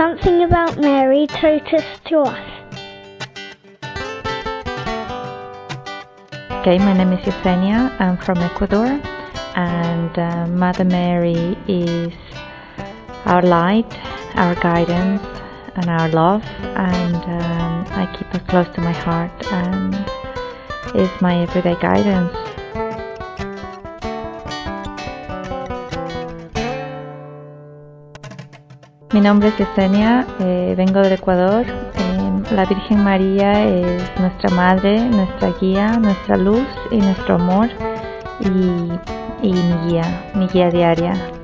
something about Mary us to us. Okay, my name is Yesenia. I'm from Ecuador, and uh, Mother Mary is our light, our guidance, and our love, and um, I keep her close to my heart and is my everyday guidance. Mi nombre es Yesenia, eh, vengo del Ecuador. Eh, la Virgen María es nuestra madre, nuestra guía, nuestra luz y nuestro amor y, y mi guía, mi guía diaria.